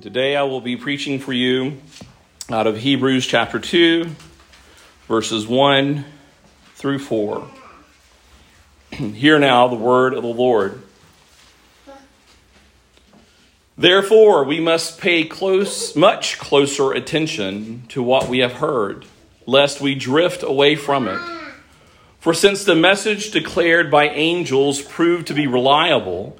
Today I will be preaching for you out of Hebrews chapter 2, verses 1 through 4. Hear now the word of the Lord. Therefore, we must pay close, much closer attention to what we have heard, lest we drift away from it. For since the message declared by angels proved to be reliable,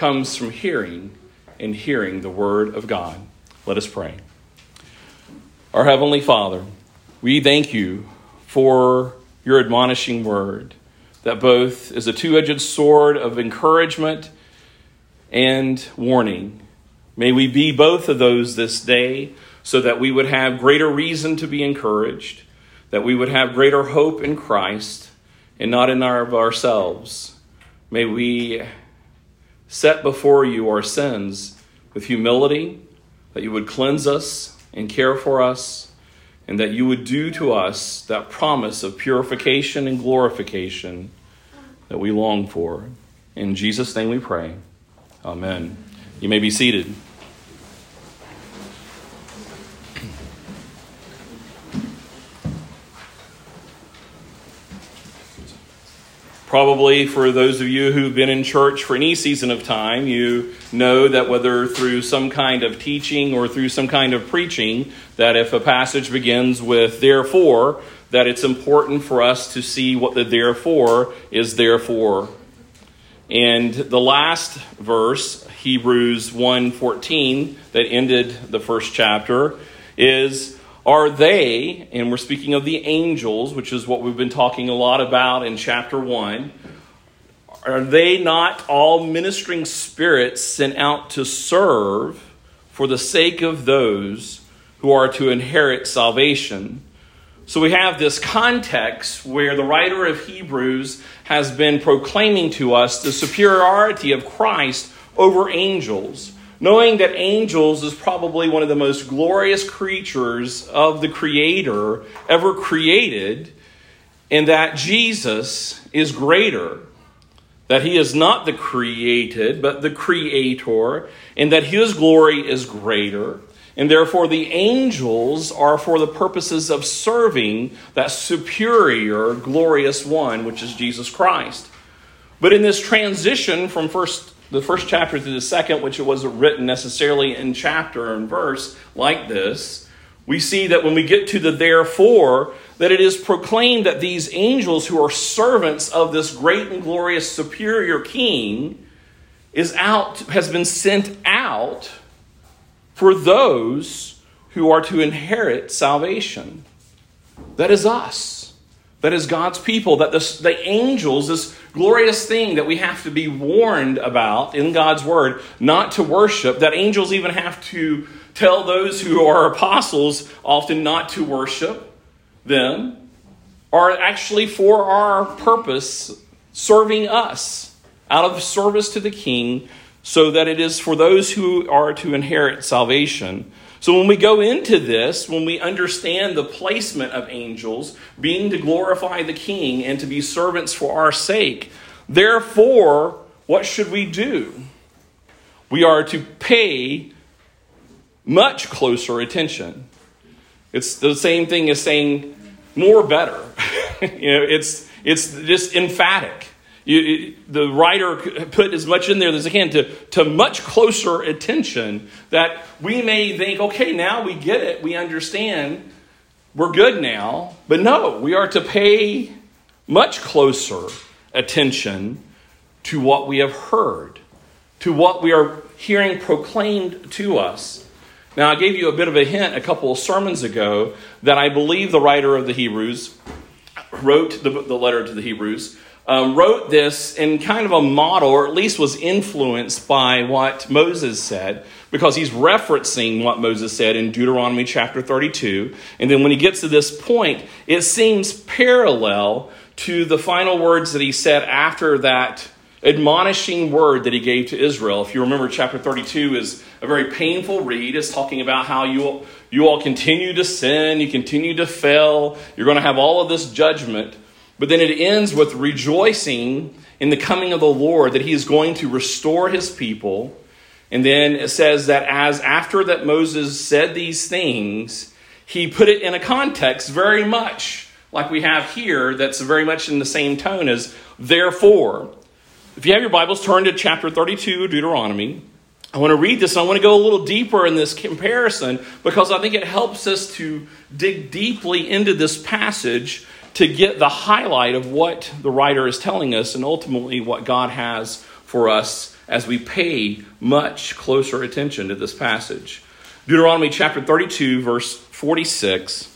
comes from hearing, and hearing the word of God. Let us pray. Our Heavenly Father, we thank you for your admonishing word that both is a two edged sword of encouragement and warning. May we be both of those this day so that we would have greater reason to be encouraged, that we would have greater hope in Christ and not in our, ourselves. May we set before you our sins with humility, that you would cleanse us and care for us, and that you would do to us that promise of purification and glorification that we long for. In Jesus' name we pray. Amen. You may be seated. Probably for those of you who've been in church for any season of time, you know that whether through some kind of teaching or through some kind of preaching, that if a passage begins with therefore, that it's important for us to see what the therefore is therefore. And the last verse, Hebrews 1:14, that ended the first chapter, is are they, and we're speaking of the angels, which is what we've been talking a lot about in chapter 1, are they not all ministering spirits sent out to serve for the sake of those who are to inherit salvation? So we have this context where the writer of Hebrews has been proclaiming to us the superiority of Christ over angels knowing that angels is probably one of the most glorious creatures of the Creator ever created, and that Jesus is greater. That he is not the created, but the creator, and that his glory is greater. And therefore, the angels are for the purposes of serving that superior, glorious one, which is Jesus Christ. But in this transition from first the first chapter to the second, which it wasn't written necessarily in chapter and verse like this, we see that when we get to the therefore, that it is proclaimed that these angels who are servants of this great and glorious superior king is out has been sent out for those who are to inherit salvation. That is us that is God's people, that the, the angels, this glorious thing that we have to be warned about in God's word, not to worship, that angels even have to tell those who are apostles often not to worship them, are actually for our purpose, serving us out of service to the king, so that it is for those who are to inherit salvation. So when we go into this, when we understand the placement of angels being to glorify the king and to be servants for our sake, therefore, what should we do? We are to pay much closer attention. It's the same thing as saying more better. you know, it's it's just emphatic. You, the writer put as much in there as he can to, to much closer attention that we may think, okay, now we get it, we understand, we're good now. But no, we are to pay much closer attention to what we have heard, to what we are hearing proclaimed to us. Now, I gave you a bit of a hint a couple of sermons ago that I believe the writer of the Hebrews wrote the, the letter to the Hebrews um, wrote this in kind of a model, or at least was influenced by what Moses said, because he's referencing what Moses said in Deuteronomy chapter 32. And then when he gets to this point, it seems parallel to the final words that he said after that admonishing word that he gave to Israel. If you remember, chapter 32 is a very painful read. It's talking about how you you all continue to sin, you continue to fail, you're going to have all of this judgment. But then it ends with rejoicing in the coming of the Lord, that he is going to restore his people. And then it says that as after that Moses said these things, he put it in a context very much like we have here, that's very much in the same tone as therefore. If you have your Bibles, turn to chapter 32 of Deuteronomy. I want to read this and I want to go a little deeper in this comparison because I think it helps us to dig deeply into this passage to get the highlight of what the writer is telling us and ultimately what God has for us as we pay much closer attention to this passage. Deuteronomy chapter 32, verse 46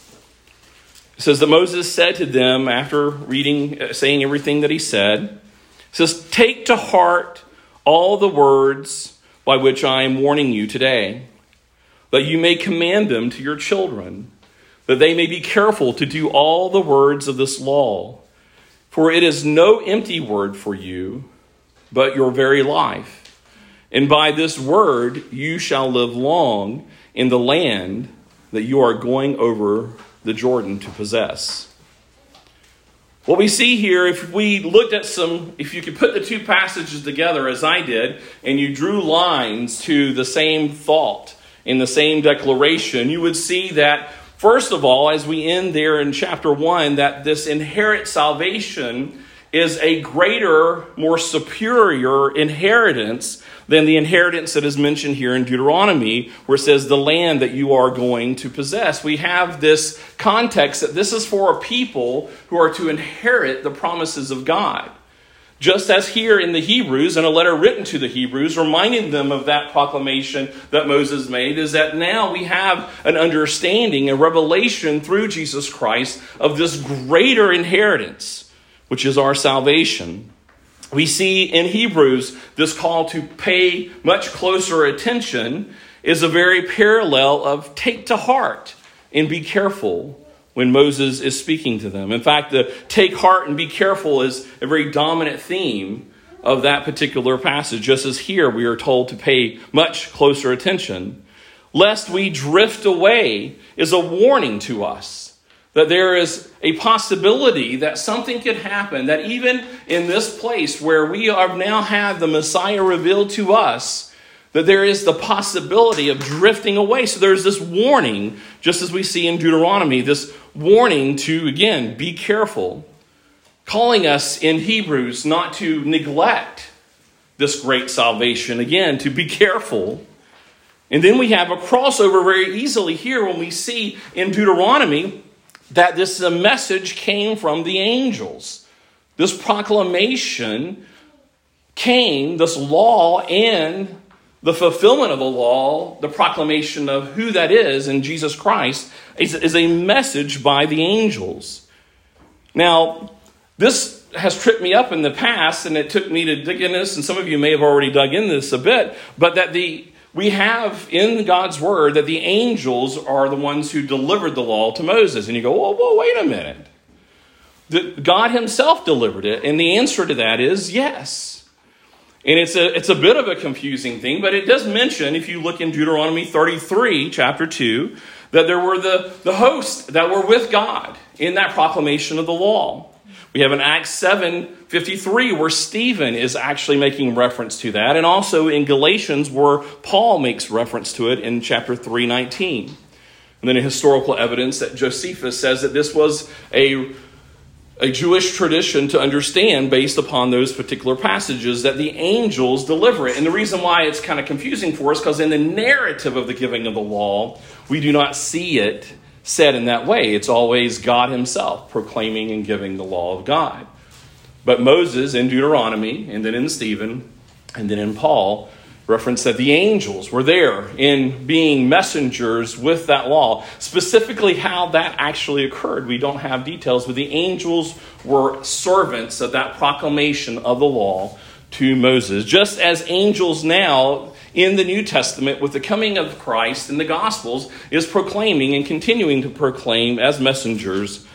says that Moses said to them after reading, uh, saying everything that he said, says, Take to heart all the words by which I am warning you today, that you may command them to your children that they may be careful to do all the words of this law. For it is no empty word for you, but your very life. And by this word you shall live long in the land that you are going over the Jordan to possess. What we see here, if we looked at some, if you could put the two passages together as I did, and you drew lines to the same thought in the same declaration, you would see that First of all, as we end there in chapter 1, that this inherit salvation is a greater, more superior inheritance than the inheritance that is mentioned here in Deuteronomy, where it says, the land that you are going to possess. We have this context that this is for a people who are to inherit the promises of God. Just as here in the Hebrews, in a letter written to the Hebrews, reminding them of that proclamation that Moses made, is that now we have an understanding, a revelation through Jesus Christ of this greater inheritance, which is our salvation. We see in Hebrews this call to pay much closer attention is a very parallel of take to heart and be careful when Moses is speaking to them. In fact, the take heart and be careful is a very dominant theme of that particular passage, just as here we are told to pay much closer attention. Lest we drift away is a warning to us that there is a possibility that something could happen, that even in this place where we have now had the Messiah revealed to us, that there is the possibility of drifting away. So there's this warning, just as we see in Deuteronomy, this warning to, again, be careful, calling us in Hebrews not to neglect this great salvation, again, to be careful. And then we have a crossover very easily here when we see in Deuteronomy that this message came from the angels. This proclamation came, this law and the fulfillment of the law, the proclamation of who that is in Jesus Christ, is, is a message by the angels. Now, this has tripped me up in the past, and it took me to dig in this, and some of you may have already dug in this a bit, but that the we have in God's word that the angels are the ones who delivered the law to Moses. And you go, whoa, whoa, wait a minute. God Himself delivered it, and the answer to that is yes. And it's a, it's a bit of a confusing thing, but it does mention, if you look in Deuteronomy 33, chapter 2, that there were the, the hosts that were with God in that proclamation of the law. We have in Acts 7 53 where Stephen is actually making reference to that, and also in Galatians where Paul makes reference to it in chapter 3 19. And then in historical evidence that Josephus says that this was a a Jewish tradition to understand based upon those particular passages that the angels deliver it. And the reason why it's kind of confusing for us because in the narrative of the giving of the law, we do not see it said in that way. It's always God Himself proclaiming and giving the law of God. But Moses in Deuteronomy, and then in Stephen, and then in Paul, reference that the angels were there in being messengers with that law. Specifically, how that actually occurred, we don't have details, but the angels were servants of that proclamation of the law to Moses. Just as angels now in the New Testament, with the coming of Christ in the Gospels, is proclaiming and continuing to proclaim as messengers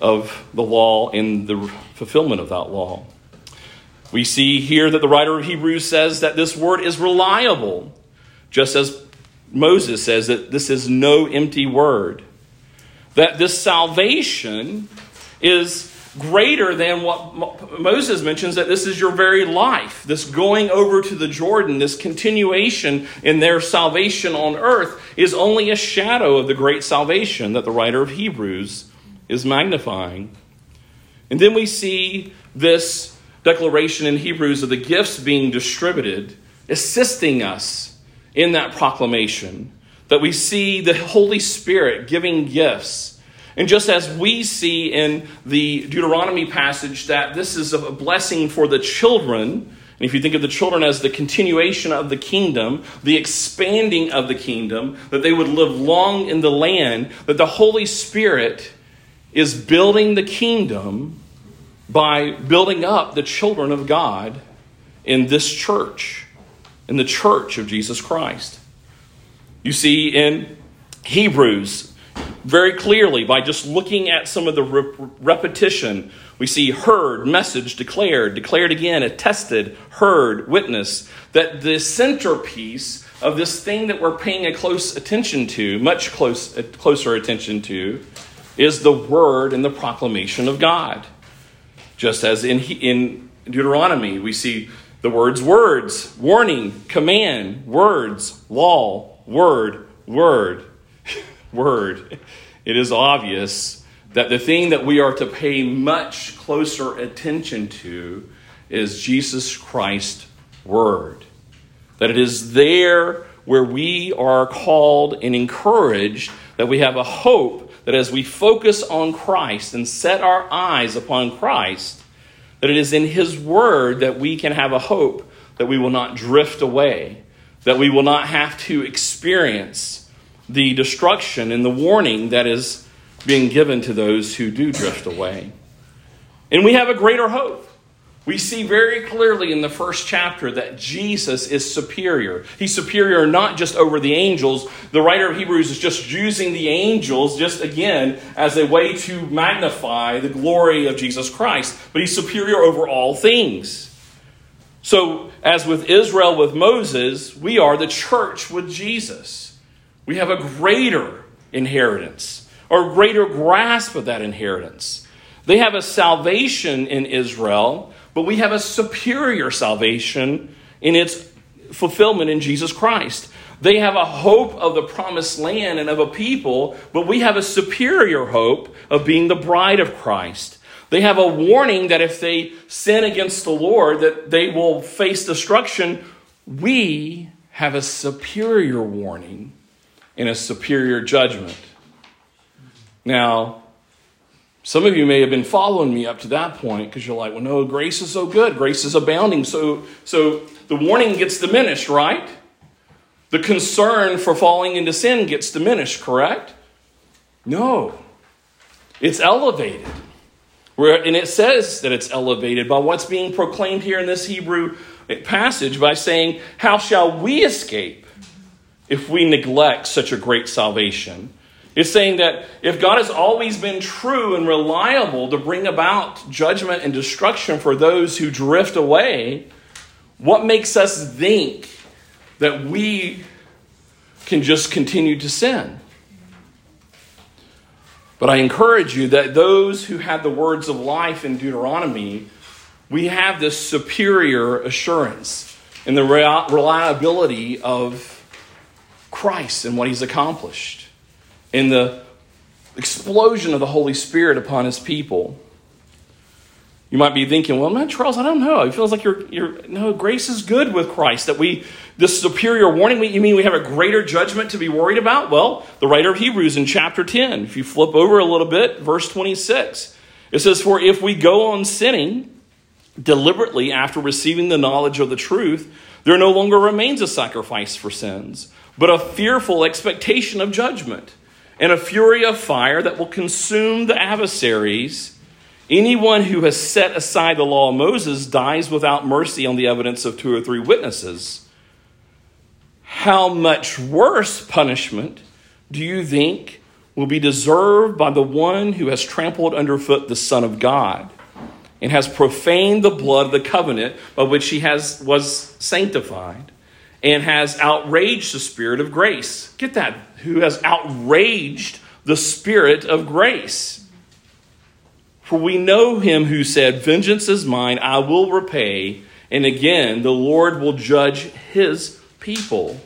of the law and the fulfillment of that law. We see here that the writer of Hebrews says that this word is reliable, just as Moses says that this is no empty word. That this salvation is greater than what Moses mentions that this is your very life. This going over to the Jordan, this continuation in their salvation on earth is only a shadow of the great salvation that the writer of Hebrews is magnifying. And then we see this declaration in Hebrews of the gifts being distributed, assisting us in that proclamation. That we see the Holy Spirit giving gifts. And just as we see in the Deuteronomy passage that this is a blessing for the children, and if you think of the children as the continuation of the kingdom, the expanding of the kingdom, that they would live long in the land, that the Holy Spirit is building the kingdom by building up the children of God in this church, in the church of Jesus Christ. You see in Hebrews very clearly by just looking at some of the repetition. We see heard, message, declared, declared again, attested, heard, witness. That the centerpiece of this thing that we're paying a close attention to, much close, closer attention to, is the word and the proclamation of God. Just as in, in Deuteronomy, we see the words words, warning, command, words, law, word, word, word. It is obvious that the thing that we are to pay much closer attention to is Jesus Christ's word. That it is there where we are called and encouraged that we have a hope that as we focus on Christ and set our eyes upon Christ, that it is in His Word that we can have a hope that we will not drift away, that we will not have to experience the destruction and the warning that is being given to those who do drift away. And we have a greater hope we see very clearly in the first chapter that Jesus is superior. He's superior not just over the angels. The writer of Hebrews is just using the angels, just again, as a way to magnify the glory of Jesus Christ. But he's superior over all things. So, as with Israel with Moses, we are the church with Jesus. We have a greater inheritance, or greater grasp of that inheritance. They have a salvation in Israel but we have a superior salvation in its fulfillment in Jesus Christ. They have a hope of the promised land and of a people, but we have a superior hope of being the bride of Christ. They have a warning that if they sin against the Lord that they will face destruction. We have a superior warning and a superior judgment. Now, some of you may have been following me up to that point because you're like, well, no, grace is so good. Grace is abounding. So, so the warning gets diminished, right? The concern for falling into sin gets diminished, correct? No. It's elevated. And it says that it's elevated by what's being proclaimed here in this Hebrew passage by saying, How shall we escape if we neglect such a great salvation? It's saying that if God has always been true and reliable to bring about judgment and destruction for those who drift away, what makes us think that we can just continue to sin? But I encourage you that those who had the words of life in Deuteronomy, we have this superior assurance in the reliability of Christ and what he's accomplished in the explosion of the Holy Spirit upon his people. You might be thinking, well, man, Charles, I don't know. It feels like you're, you're no, grace is good with Christ. That we, this superior warning, you mean we have a greater judgment to be worried about? Well, the writer of Hebrews in chapter 10, if you flip over a little bit, verse 26, it says, For if we go on sinning deliberately after receiving the knowledge of the truth, There no longer remains a sacrifice for sins, but a fearful expectation of judgment and a fury of fire that will consume the adversaries. Anyone who has set aside the law of Moses dies without mercy on the evidence of two or three witnesses. How much worse punishment do you think will be deserved by the one who has trampled underfoot the Son of God? and has profaned the blood of the covenant by which he has, was sanctified and has outraged the spirit of grace. Get that? Who has outraged the spirit of grace. For we know him who said, Vengeance is mine, I will repay. And again, the Lord will judge his people.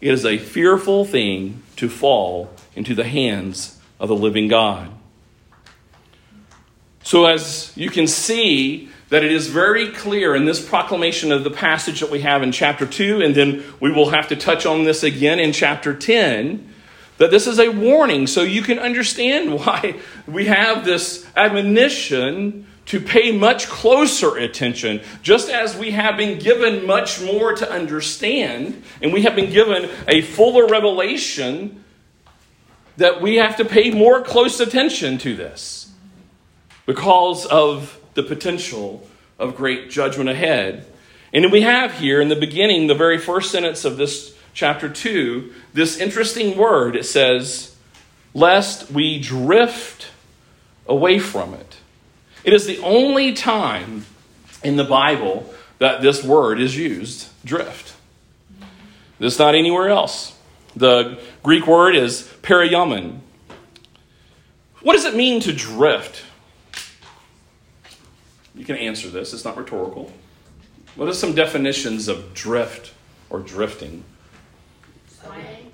It is a fearful thing to fall into the hands of the living God. So, as you can see, that it is very clear in this proclamation of the passage that we have in chapter 2, and then we will have to touch on this again in chapter 10, that this is a warning. So you can understand why we have this admonition to pay much closer attention, just as we have been given much more to understand, and we have been given a fuller revelation, that we have to pay more close attention to this because of the potential of great judgment ahead. And we have here in the beginning, the very first sentence of this chapter 2, this interesting word. It says, Lest we drift away from it. It is the only time in the Bible that this word is used drift. This not anywhere else. The Greek word is periamen. What does it mean to drift? You can answer this, it's not rhetorical. What are some definitions of drift or drifting? Sliding.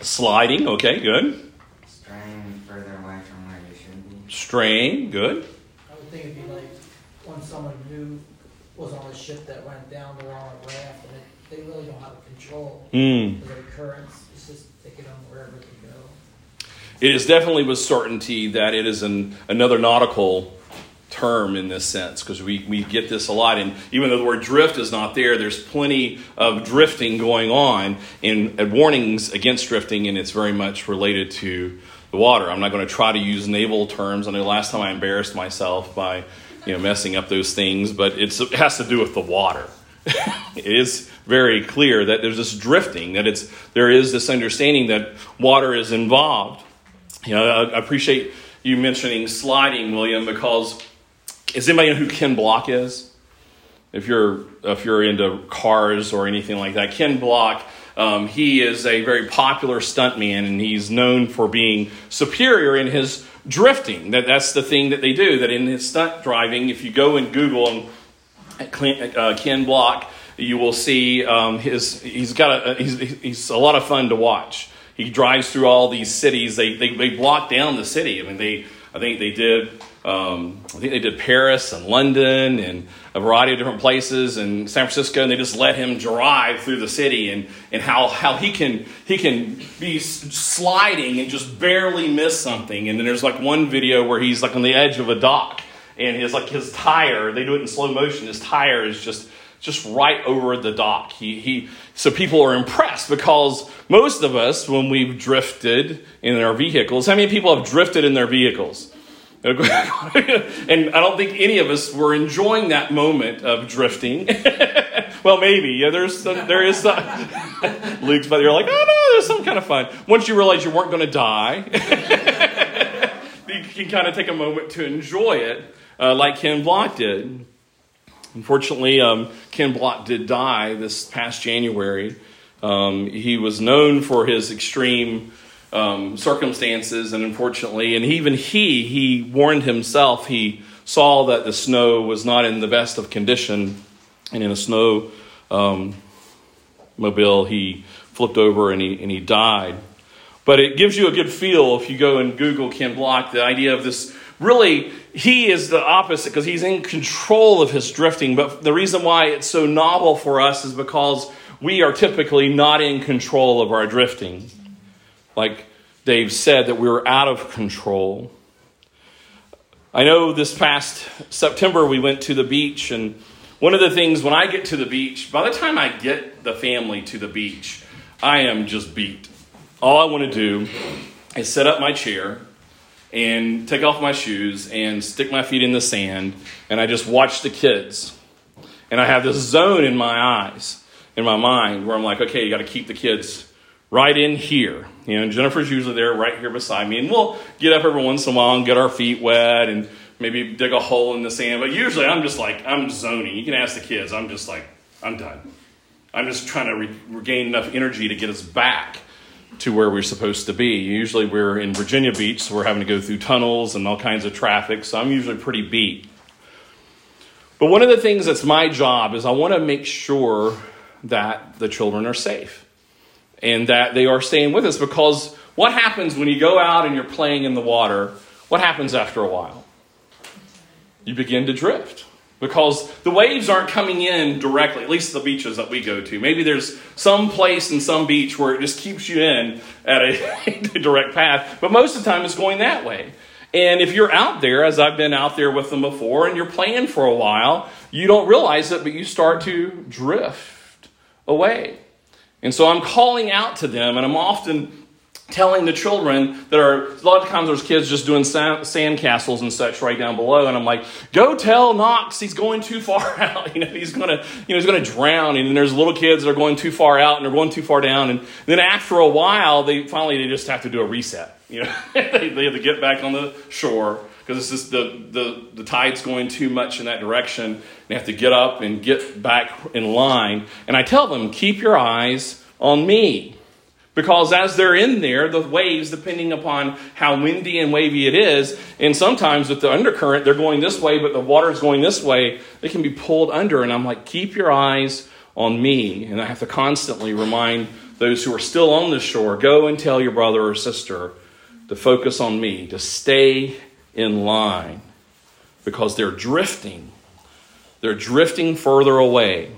Sliding, okay, good. Straying further away from where you should be. Straying, good. I would think it'd be like when someone new was on a ship that went down the wrong raft and it, they really don't have control Mm. of the currents. It's just taking them wherever they go. It is definitely with certainty that it is an, another nautical term in this sense because we, we get this a lot. And even though the word drift is not there, there's plenty of drifting going on and, warnings against drifting, and it's very much related to the water. I'm not going to try to use naval terms. I know last time I embarrassed myself by you know messing up those things, but it has to do with the water. it is very clear that there's this drifting, that it's there is this understanding that water is involved. You know, I appreciate you mentioning sliding, William, because does anybody know who Ken Block is? If you're if you're into cars or anything like that, Ken Block. Um, he is a very popular stuntman, and he's known for being superior in his drifting. That that's the thing that they do. That in his stunt driving, if you go and Google and uh, Ken Block, you will see um, his. He's got a he's, he's a lot of fun to watch. He drives through all these cities. They they, they block down the city. I mean they I think they did. Um, I think they did Paris and London and a variety of different places and San Francisco, and they just let him drive through the city and, and how, how he can he can be sliding and just barely miss something. And then there's like one video where he's like on the edge of a dock and his like his tire. They do it in slow motion. His tire is just just right over the dock. He, he, so people are impressed because most of us, when we've drifted in our vehicles, how many people have drifted in their vehicles? and I don't think any of us were enjoying that moment of drifting. well, maybe. Yeah, there's some, there is some. Luke's, but you're like, oh no, there's some kind of fun. Once you realize you weren't going to die, you can kind of take a moment to enjoy it, uh, like Ken Block did. Unfortunately, um, Ken Block did die this past January. Um, he was known for his extreme um, circumstances, and unfortunately, and even he, he warned himself. He saw that the snow was not in the best of condition, and in a snow um, mobile, he flipped over and he and he died. But it gives you a good feel if you go and Google Ken Block, the idea of this. Really, he is the opposite because he's in control of his drifting. But the reason why it's so novel for us is because we are typically not in control of our drifting like Dave said, that we were out of control. I know this past September we went to the beach and one of the things when I get to the beach, by the time I get the family to the beach, I am just beat. All I want to do is set up my chair and take off my shoes and stick my feet in the sand, and I just watch the kids. And I have this zone in my eyes, in my mind, where I'm like, okay, you got to keep the kids right in here. You know, Jennifer's usually there right here beside me, and we'll get up every once in a while and get our feet wet and maybe dig a hole in the sand. But usually I'm just like, I'm zoning. You can ask the kids. I'm just like, I'm done. I'm just trying to re- regain enough energy to get us back to where we're supposed to be. Usually we're in Virginia Beach, so we're having to go through tunnels and all kinds of traffic, so I'm usually pretty beat. But one of the things that's my job is I want to make sure that the children are safe and that they are staying with us because what happens when you go out and you're playing in the water? What happens after a while? You begin to drift because the waves aren't coming in directly, at least the beaches that we go to. Maybe there's some place in some beach where it just keeps you in at a direct path, but most of the time it's going that way. And if you're out there, as I've been out there with them before, and you're playing for a while, you don't realize it, but you start to drift away. And so I'm calling out to them, and I'm often telling the children that are a lot of times there's kids just doing sand, castles and such right down below and i'm like go tell knox he's going too far out you know he's gonna you know he's gonna drown and there's little kids that are going too far out and they're going too far down and then after a while they finally they just have to do a reset you know they, they have to get back on the shore because it's just the, the, the tide's going too much in that direction. They have to get up and get back in line. And I tell them, keep your eyes on me. Because as they're in there, the waves, depending upon how windy and wavy it is, and sometimes with the undercurrent, they're going this way, but the water's going this way, they can be pulled under. And I'm like, keep your eyes on me. And I have to constantly remind those who are still on the shore go and tell your brother or sister to focus on me, to stay in line, because they're drifting. They're drifting further away.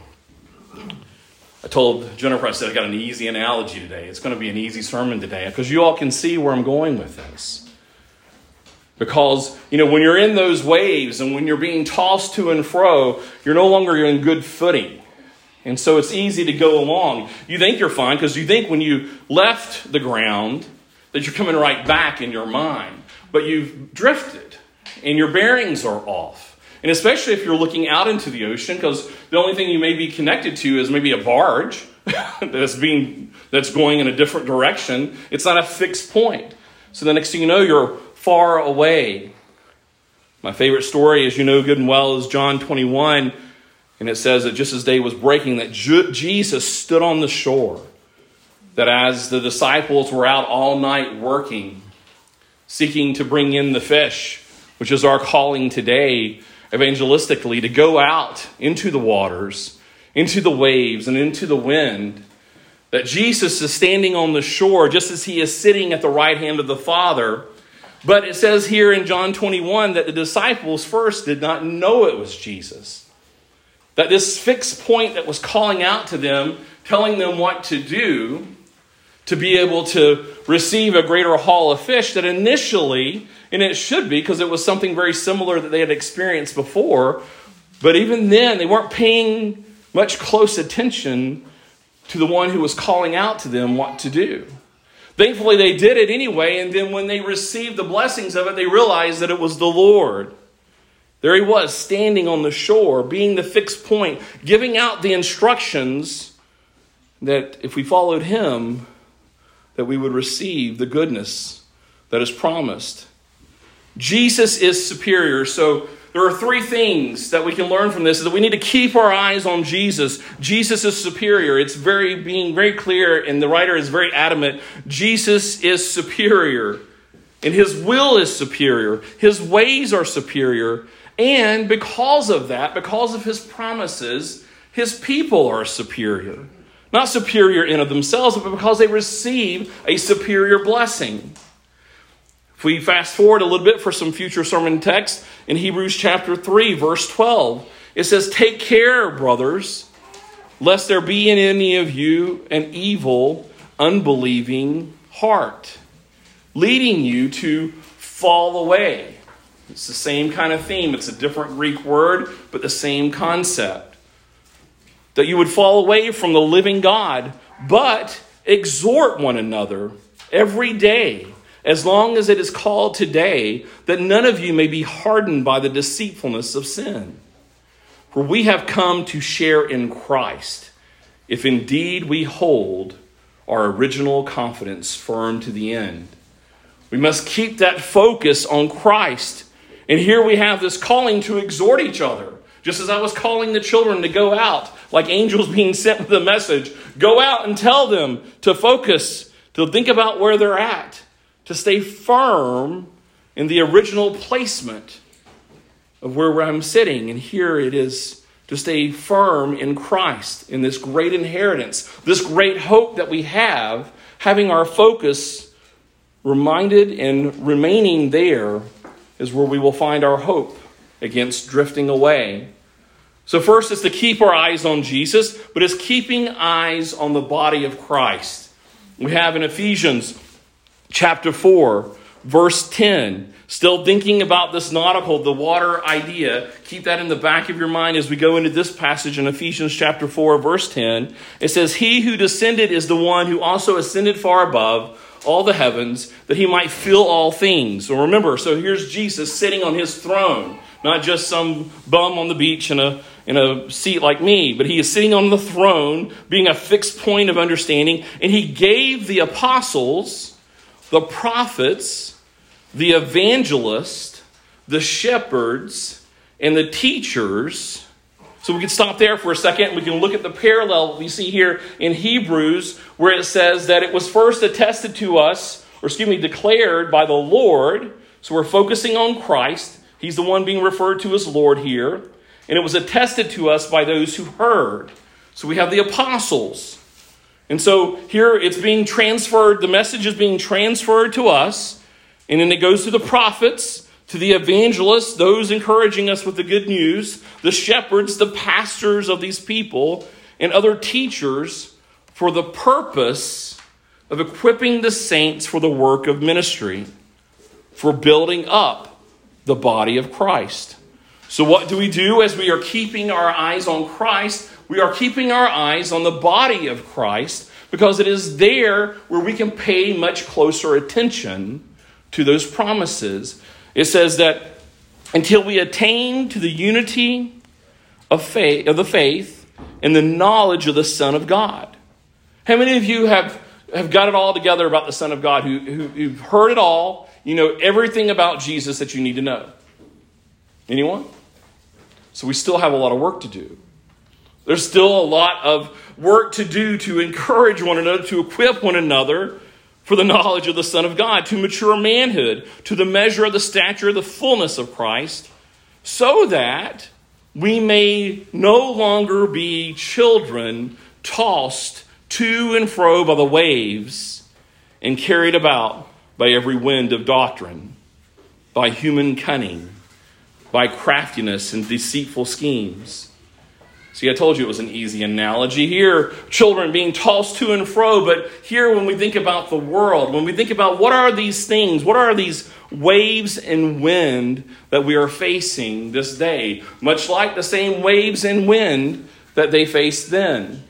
I told Jennifer, I said, I got an easy analogy today. It's going to be an easy sermon today because you all can see where I'm going with this. Because, you know, when you're in those waves and when you're being tossed to and fro, you're no longer in good footing. And so it's easy to go along. You think you're fine because you think when you left the ground that you're coming right back in your mind. But you've drifted and your bearings are off. And especially if you're looking out into the ocean, because the only thing you may be connected to is maybe a barge that's being that's going in a different direction. It's not a fixed point. So the next thing you know, you're far away. My favorite story, as you know good and well, is John 21, and it says that just as day was breaking, that Jesus stood on the shore. That as the disciples were out all night working, seeking to bring in the fish, which is our calling today, evangelistically to go out into the waters, into the waves, and into the wind. That Jesus is standing on the shore just as he is sitting at the right hand of the Father. But it says here in John 21 that the disciples first did not know it was Jesus. That this fixed point that was calling out to them, telling them what to do to be able to receive a greater haul of fish, that initially and it should be because it was something very similar that they had experienced before. But even then, they weren't paying much close attention to the one who was calling out to them what to do. Thankfully, they did it anyway, and then when they received the blessings of it, they realized that it was the Lord. There he was, standing on the shore, being the fixed point, giving out the instructions that if we followed him, that we would receive the goodness that is promised. Jesus is superior. So there are three things that we can learn from this is that we need to keep our eyes on Jesus. Jesus is superior. It's very being very clear, and the writer is very adamant. Jesus is superior. And his will is superior. His ways are superior. And because of that, because of his promises, his people are superior. Not superior in of themselves, but because they receive a superior blessing. If we fast forward a little bit for some future sermon text in Hebrews chapter 3, verse 12, it says, Take care, brothers, lest there be in any of you an evil, unbelieving heart, leading you to fall away. It's the same kind of theme. It's a different Greek word, but the same concept. That you would fall away from the living God, but exhort one another every day, as long as it is called today, that none of you may be hardened by the deceitfulness of sin. For we have come to share in Christ, if indeed we hold our original confidence firm to the end. We must keep that focus on Christ. And here we have this calling to exhort each other. Just as I was calling the children to go out, like angels being sent with a message, go out and tell them to focus, to think about where they're at, to stay firm in the original placement of where I'm sitting. And here it is to stay firm in Christ, in this great inheritance, this great hope that we have, having our focus reminded and remaining there is where we will find our hope against drifting away. So, first is to keep our eyes on Jesus, but it's keeping eyes on the body of Christ. We have in Ephesians chapter 4, verse 10, still thinking about this nautical, the water idea. Keep that in the back of your mind as we go into this passage in Ephesians chapter 4, verse 10. It says, He who descended is the one who also ascended far above all the heavens that he might fill all things. So remember, so here's Jesus sitting on his throne, not just some bum on the beach in a, in a seat like me, but he is sitting on the throne, being a fixed point of understanding, and he gave the apostles, the prophets, the evangelists, the shepherds, and the teachers so we can stop there for a second. We can look at the parallel we see here in Hebrews, where it says that it was first attested to us, or excuse me, declared by the Lord. So we're focusing on Christ. He's the one being referred to as Lord here. And it was attested to us by those who heard. So we have the apostles. And so here it's being transferred, the message is being transferred to us. And then it goes to the prophets to the evangelists, those encouraging us with the good news, the shepherds, the pastors of these people, and other teachers for the purpose of equipping the saints for the work of ministry, for building up the body of Christ. So, what do we do as we are keeping our eyes on Christ? We are keeping our eyes on the body of Christ because it is there where we can pay much closer attention to those promises it says that until we attain to the unity of faith of the faith and the knowledge of the Son of God. How many of you have, have got it all together about the Son of God, who, who, who've heard it all, you know everything about Jesus that you need to know? Anyone? So we still have a lot of work to do. There's still a lot of work to do to encourage one another, to equip one another for the knowledge of the Son of God, to mature manhood, to the measure of the stature of the fullness of Christ, so that we may no longer be children tossed to and fro by the waves and carried about by every wind of doctrine, by human cunning, by craftiness and deceitful schemes See, I told you it was an easy analogy. Here, children being tossed to and fro, but here, when we think about the world, when we think about what are these things, what are these waves and wind that we are facing this day, much like the same waves and wind that they faced then.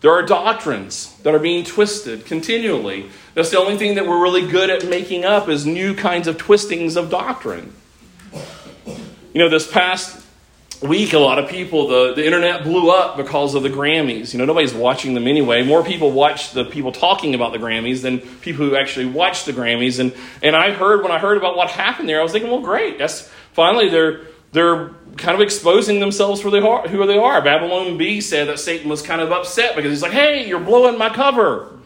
There are doctrines that are being twisted continually. That's the only thing that we're really good at making up is new kinds of twistings of doctrine. You know, this past week, a lot of people, the, the internet blew up because of the Grammys. You know, nobody's watching them anyway. More people watch the people talking about the Grammys than people who actually watch the Grammys. And, and I heard, when I heard about what happened there, I was thinking, well, great. That's finally they're, they're kind of exposing themselves for who they are. Babylon Bee said that Satan was kind of upset because he's like, hey, you're blowing my cover.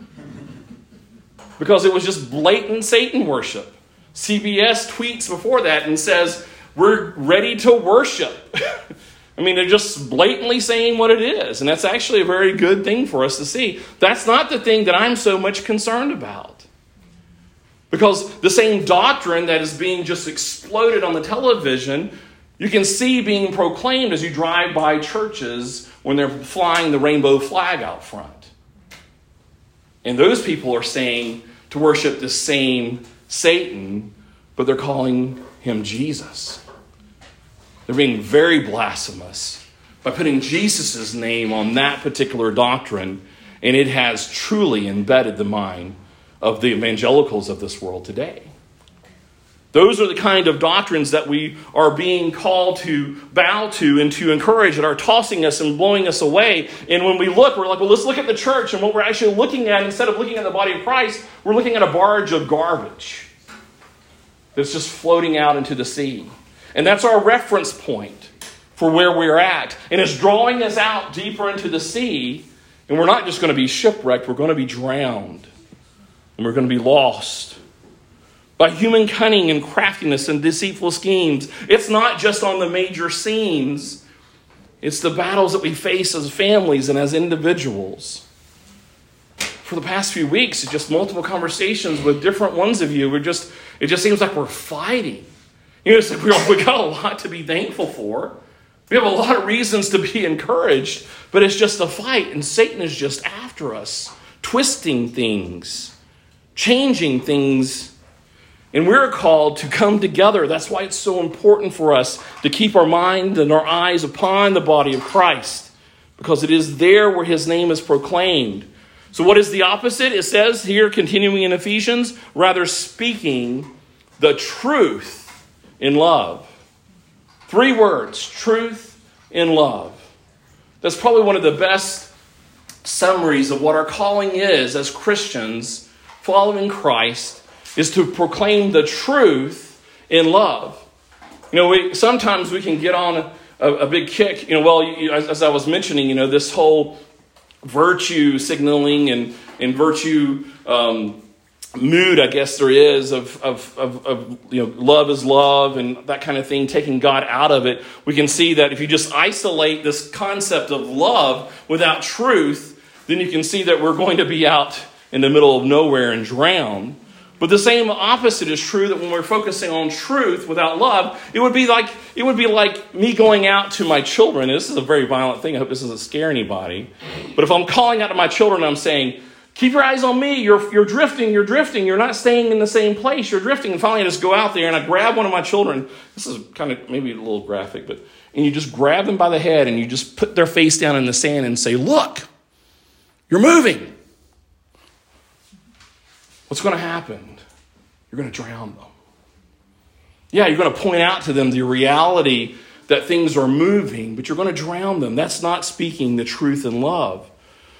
Because it was just blatant Satan worship. CBS tweets before that and says, we're ready to worship. I mean, they're just blatantly saying what it is. And that's actually a very good thing for us to see. That's not the thing that I'm so much concerned about. Because the same doctrine that is being just exploded on the television, you can see being proclaimed as you drive by churches when they're flying the rainbow flag out front. And those people are saying to worship the same Satan, but they're calling him Jesus. They're being very blasphemous, by putting Jesus' name on that particular doctrine, and it has truly embedded the mind of the evangelicals of this world today. Those are the kind of doctrines that we are being called to bow to and to encourage that are tossing us and blowing us away. And when we look, we're like, well, let's look at the church. And what we're actually looking at, instead of looking at the body of Christ, we're looking at a barge of garbage that's just floating out into the sea. And that's our reference point for where we're at. And it's drawing us out deeper into the sea. And we're not just going to be shipwrecked, we're going to be drowned. And we're going to be lost by human cunning and craftiness and deceitful schemes. It's not just on the major scenes, it's the battles that we face as families and as individuals. For the past few weeks, just multiple conversations with different ones of you, we're just, it just seems like we're fighting. You know, like we got a lot to be thankful for. We have a lot of reasons to be encouraged, but it's just a fight, and Satan is just after us, twisting things, changing things and we're called to come together. That's why it's so important for us to keep our mind and our eyes upon the body of Christ, because it is there where his name is proclaimed. So, what is the opposite? It says here, continuing in Ephesians, rather speaking the truth in love. Three words truth in love. That's probably one of the best summaries of what our calling is as Christians following Christ is to proclaim the truth in love. You know, we, sometimes we can get on a, a, big kick. You know, well, you, as, as, I was mentioning, you know, this whole virtue signaling and, and virtue um, mood, I guess there is, of, of, of, of, you know, love is love and that kind of thing, taking God out of it. We can see that if you just isolate this concept of love without truth, then you can see that we're going to be out in the middle of nowhere and drown. But the same opposite is true that when we're focusing on truth without love, it would be like it would be like me going out to my children. This is a very violent thing. I hope this doesn't scare anybody. But if I'm calling out to my children, I'm saying, "Keep your eyes on me. You're you're drifting. You're drifting. You're not staying in the same place. You're drifting." And finally, I just go out there and I grab one of my children. This is kind of maybe a little graphic, but and you just grab them by the head and you just put their face down in the sand and say, "Look, you're moving." what's going to happen? You're going to drown them. Yeah, you're going to point out to them the reality that things are moving, but you're going to drown them. That's not speaking the truth in love.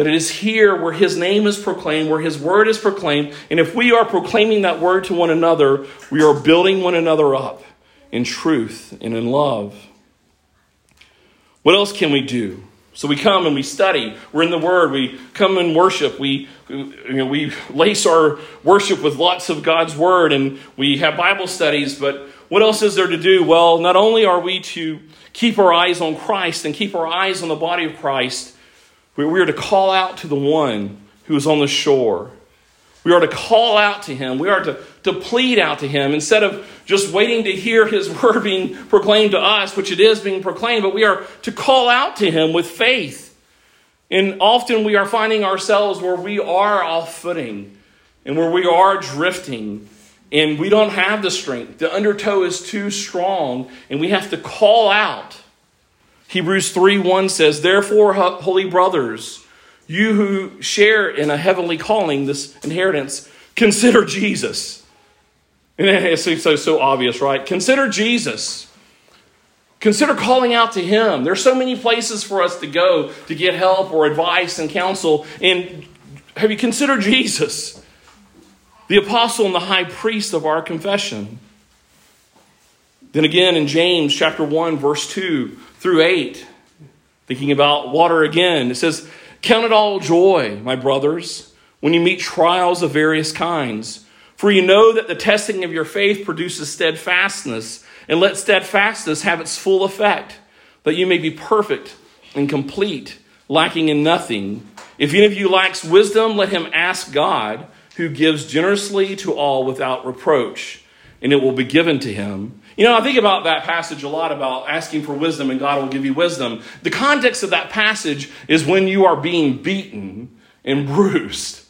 That it is here where His name is proclaimed, where His word is proclaimed, and if we are proclaiming that word to one another, we are building one another up in truth and in love. What else can we do? So we come and we study. We're in the Word. We come and worship. We, you know, we lace our worship with lots of God's Word, and we have Bible studies. But what else is there to do? Well, not only are we to keep our eyes on Christ and keep our eyes on the body of Christ, we are to call out to the one who is on the shore. We are to call out to him. We are to, to plead out to him instead of just waiting to hear his word being proclaimed to us, which it is being proclaimed, but we are to call out to him with faith. And often we are finding ourselves where we are off footing and where we are drifting and we don't have the strength. The undertow is too strong, and we have to call out. Hebrews 3 1 says, Therefore, holy brothers, you who share in a heavenly calling, this inheritance, consider Jesus. And it seems so, so obvious, right? Consider Jesus. Consider calling out to Him. There's so many places for us to go to get help or advice and counsel. And have you considered Jesus? the apostle and the high priest of our confession. Then again in James chapter 1 verse 2 through 8 thinking about water again. It says count it all joy my brothers when you meet trials of various kinds. For you know that the testing of your faith produces steadfastness and let steadfastness have its full effect that you may be perfect and complete lacking in nothing. If any of you lacks wisdom let him ask God who gives generously to all without reproach, and it will be given to him. You know, I think about that passage a lot about asking for wisdom and God will give you wisdom. The context of that passage is when you are being beaten and bruised.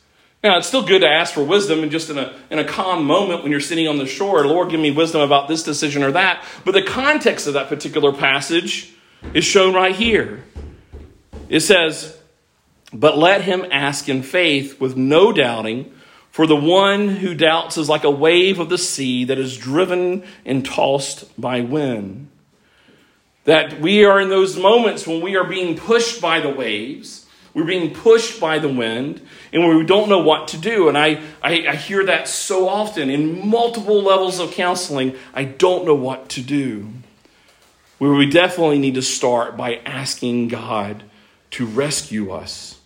Now, it's still good to ask for wisdom and just in a, in a calm moment when you're sitting on the shore, Lord, give me wisdom about this decision or that. But the context of that particular passage is shown right here. It says, But let him ask in faith with no doubting, for the one who doubts is like a wave of the sea that is driven and tossed by wind. That we are in those moments when we are being pushed by the waves we're being pushed by the wind and we don't know what to do. And I, I, I, hear that so often in multiple levels of counseling. I don't know what to do. Where we definitely need to start by asking God to rescue us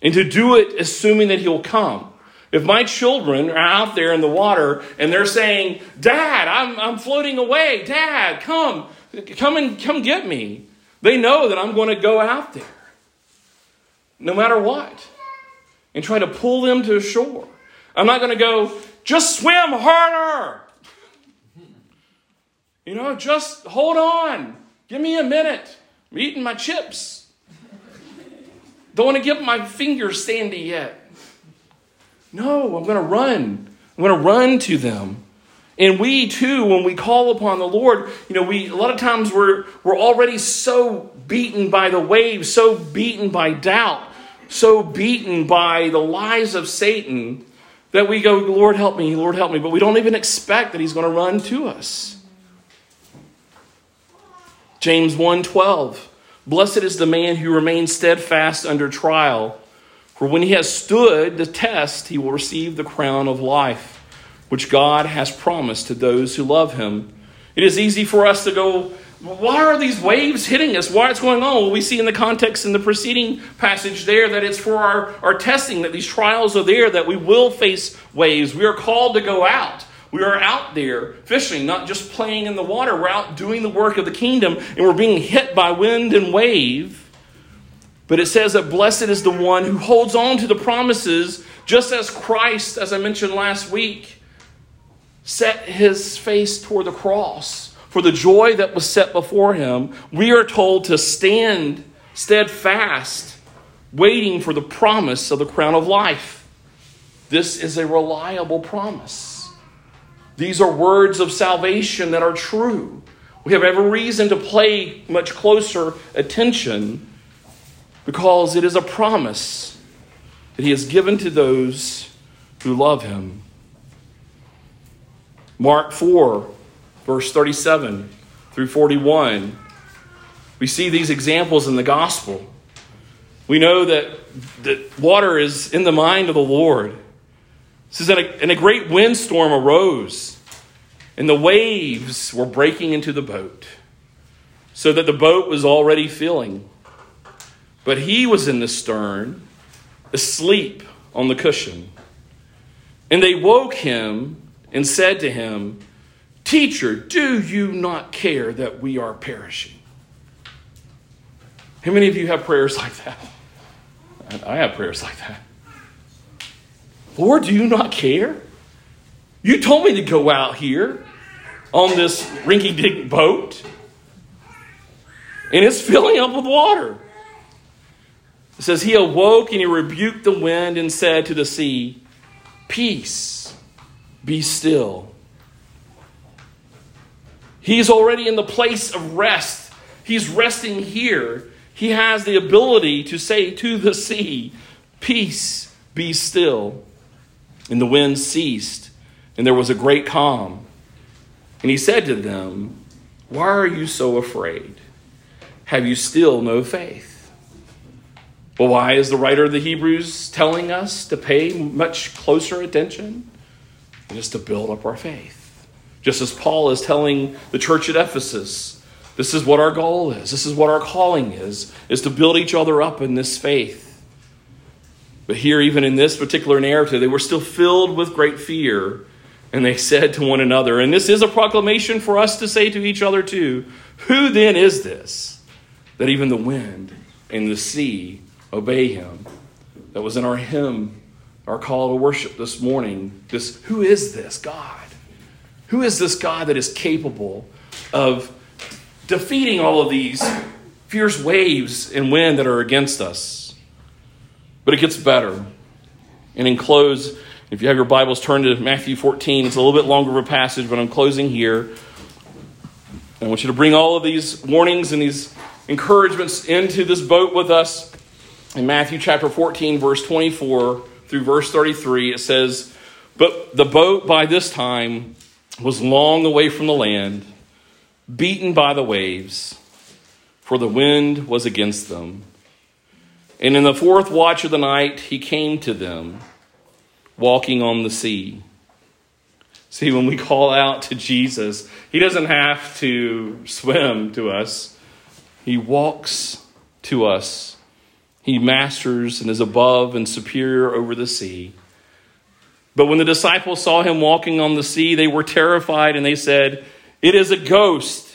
and to do it assuming that He'll come. If my children are out there in the water and they're saying, Dad, I'm, I'm floating away. Dad, come, come and come get me. They know that I'm going to go out there no matter what, and try to pull them to shore. I'm not going to go, just swim harder. You know, just hold on. Give me a minute. I'm eating my chips. Don't want to get my fingers sandy yet. No, I'm going to run. I'm going to run to them. And we too, when we call upon the Lord, you know, we a lot of times we're we're already so beaten by the waves, so beaten by doubt so beaten by the lies of Satan that we go, Lord, help me, Lord, help me. But we don't even expect that he's going to run to us. James 1:12 Blessed is the man who remains steadfast under trial for when he has stood the test he will receive the crown of life which God has promised to those who love him. It is easy for us to go why are these waves hitting us? Why it's going on? Well, we see in the context in the preceding passage there that it's for our, our testing, that these trials are there, that we will face waves. We are called to go out. We are out there fishing, not just playing in the water. We're out doing the work of the kingdom, and we're being hit by wind and wave. But it says that blessed is the one who holds on to the promises, just as Christ, as I mentioned last week, set his face toward the cross for the joy that was set before him, we are told to stand steadfast, waiting for the promise of the crown of life. This is a reliable promise. These are words of salvation that are true. We have every reason to pay much closer attention because it is a promise that He has given to those who love Him. Mark 4 verse 37 through 41. We see these examples in the gospel. We know that, that water is in the mind of the Lord. It says that a, and a great windstorm arose, and the waves were breaking into the boat, so that the boat was already filling. But he was in the stern, asleep on the cushion. And they woke him and said to him, Teacher, do you not care that we are perishing? How many of you have prayers like that? I have prayers like that. Lord, do you not care? You told me to go out here on this rinky dink boat, and it's filling up with water. It says, He awoke and he rebuked the wind and said to the sea, Peace, be still. He's already in the place of rest. He's resting here. He has the ability to say to the sea, Peace, be still. And the wind ceased, and there was a great calm. And he said to them, Why are you so afraid? Have you still no faith? Well, why is the writer of the Hebrews telling us to pay much closer attention? Just to build up our faith. Just as Paul is telling the church at Ephesus, this is what our goal is. This is what our calling is, is to build each other up in this faith. But here, even in this particular narrative, they were still filled with great fear. And they said to one another, and this is a proclamation for us to say to each other too Who then is this that even the wind and the sea obey him? That was in our hymn our call to worship this morning. This who is this God? Who is this God that is capable of defeating all of these fierce waves and wind that are against us? But it gets better. And in close, if you have your Bibles, turn to Matthew 14. It's a little bit longer of a passage, but I'm closing here. I want you to bring all of these warnings and these encouragements into this boat with us. In Matthew chapter 14, verse 24 through verse 33, it says, But the boat by this time was long away from the land, beaten by the waves, for the wind was against them. And in the fourth watch of the night, he came to them, walking on the sea. See, when we call out to Jesus, he doesn't have to swim to us, he walks to us. He masters and is above and superior over the sea. But when the disciples saw him walking on the sea, they were terrified and they said, It is a ghost.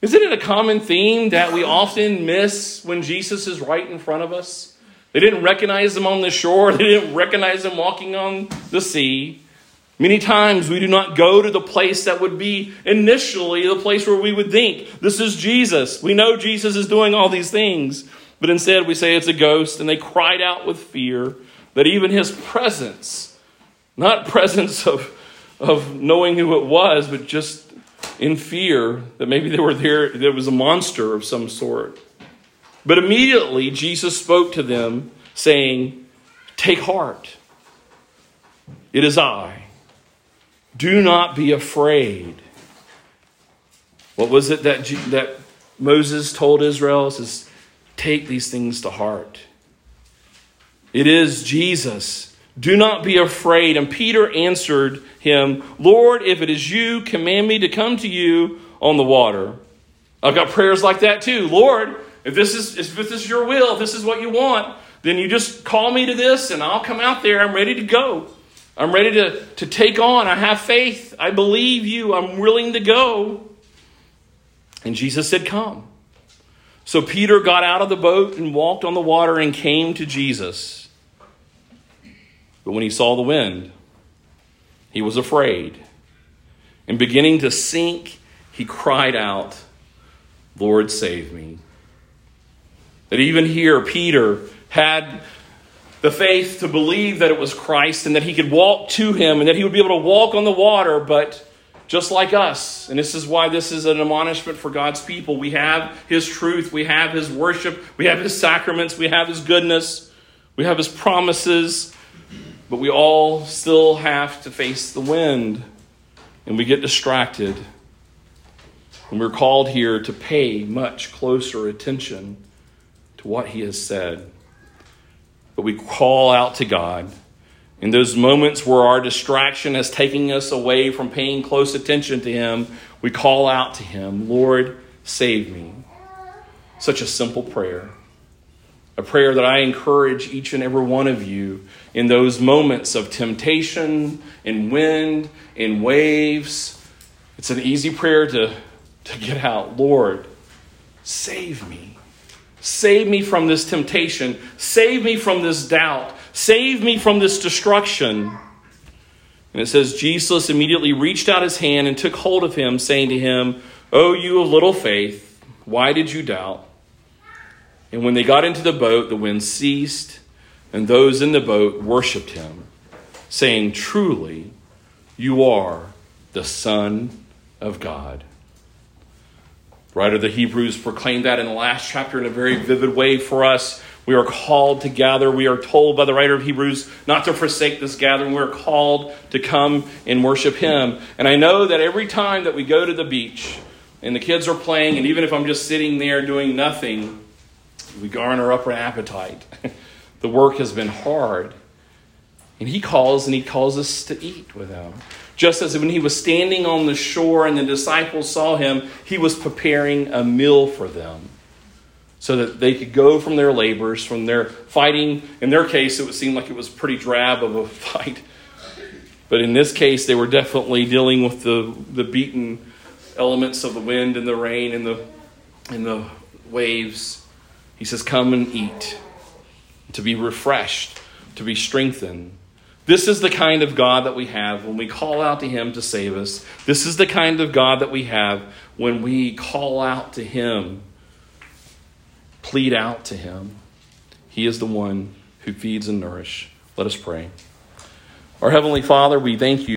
Isn't it a common theme that we often miss when Jesus is right in front of us? They didn't recognize him on the shore, they didn't recognize him walking on the sea. Many times we do not go to the place that would be initially the place where we would think, this is Jesus. We know Jesus is doing all these things. But instead we say it's a ghost, and they cried out with fear that even his presence, not presence of, of knowing who it was, but just in fear that maybe they were there, there was a monster of some sort. But immediately Jesus spoke to them, saying, Take heart, it is I. Do not be afraid. What was it that, that Moses told Israel? It says, Take these things to heart. It is Jesus. Do not be afraid. And Peter answered him, Lord, if it is you, command me to come to you on the water. I've got prayers like that too. Lord, if this is if this is your will, if this is what you want, then you just call me to this and I'll come out there. I'm ready to go. I'm ready to, to take on. I have faith. I believe you. I'm willing to go. And Jesus said, Come. So Peter got out of the boat and walked on the water and came to Jesus. But when he saw the wind, he was afraid. And beginning to sink, he cried out, Lord, save me. That even here, Peter had the faith to believe that it was Christ and that he could walk to him and that he would be able to walk on the water, but just like us. And this is why this is an admonishment for God's people. We have his truth, we have his worship, we have his sacraments, we have his goodness, we have his promises, but we all still have to face the wind and we get distracted. And we're called here to pay much closer attention to what he has said. But we call out to God in those moments where our distraction is taking us away from paying close attention to Him, we call out to Him, Lord, save me. Such a simple prayer. A prayer that I encourage each and every one of you in those moments of temptation, in wind, in waves. It's an easy prayer to, to get out. Lord, save me. Save me from this temptation. Save me from this doubt. Save me from this destruction. And it says, Jesus immediately reached out his hand and took hold of him, saying to him, O you of little faith, why did you doubt? And when they got into the boat, the wind ceased, and those in the boat worshiped him, saying, Truly, you are the Son of God. writer of the Hebrews proclaimed that in the last chapter in a very vivid way for us we are called to gather. We are told by the writer of Hebrews not to forsake this gathering. We're called to come and worship Him. And I know that every time that we go to the beach and the kids are playing, and even if I'm just sitting there doing nothing, we garner up our appetite. the work has been hard. And He calls and He calls us to eat with Him. Just as when He was standing on the shore and the disciples saw Him, He was preparing a meal for them so that they could go from their labors, from their fighting. In their case, it would seem like it was pretty drab of a fight. But in this case, they were definitely dealing with the, the beaten elements of the wind and the rain and the, and the waves. He says, Come and eat, to be refreshed. to be strengthened. This is the kind of God that we have when we call out to Him to save us. This is the kind of God that we have when we call out to Him, plead out to Him. He is the one who feeds and nourishes. Let us pray. Our Heavenly Father, we thank you.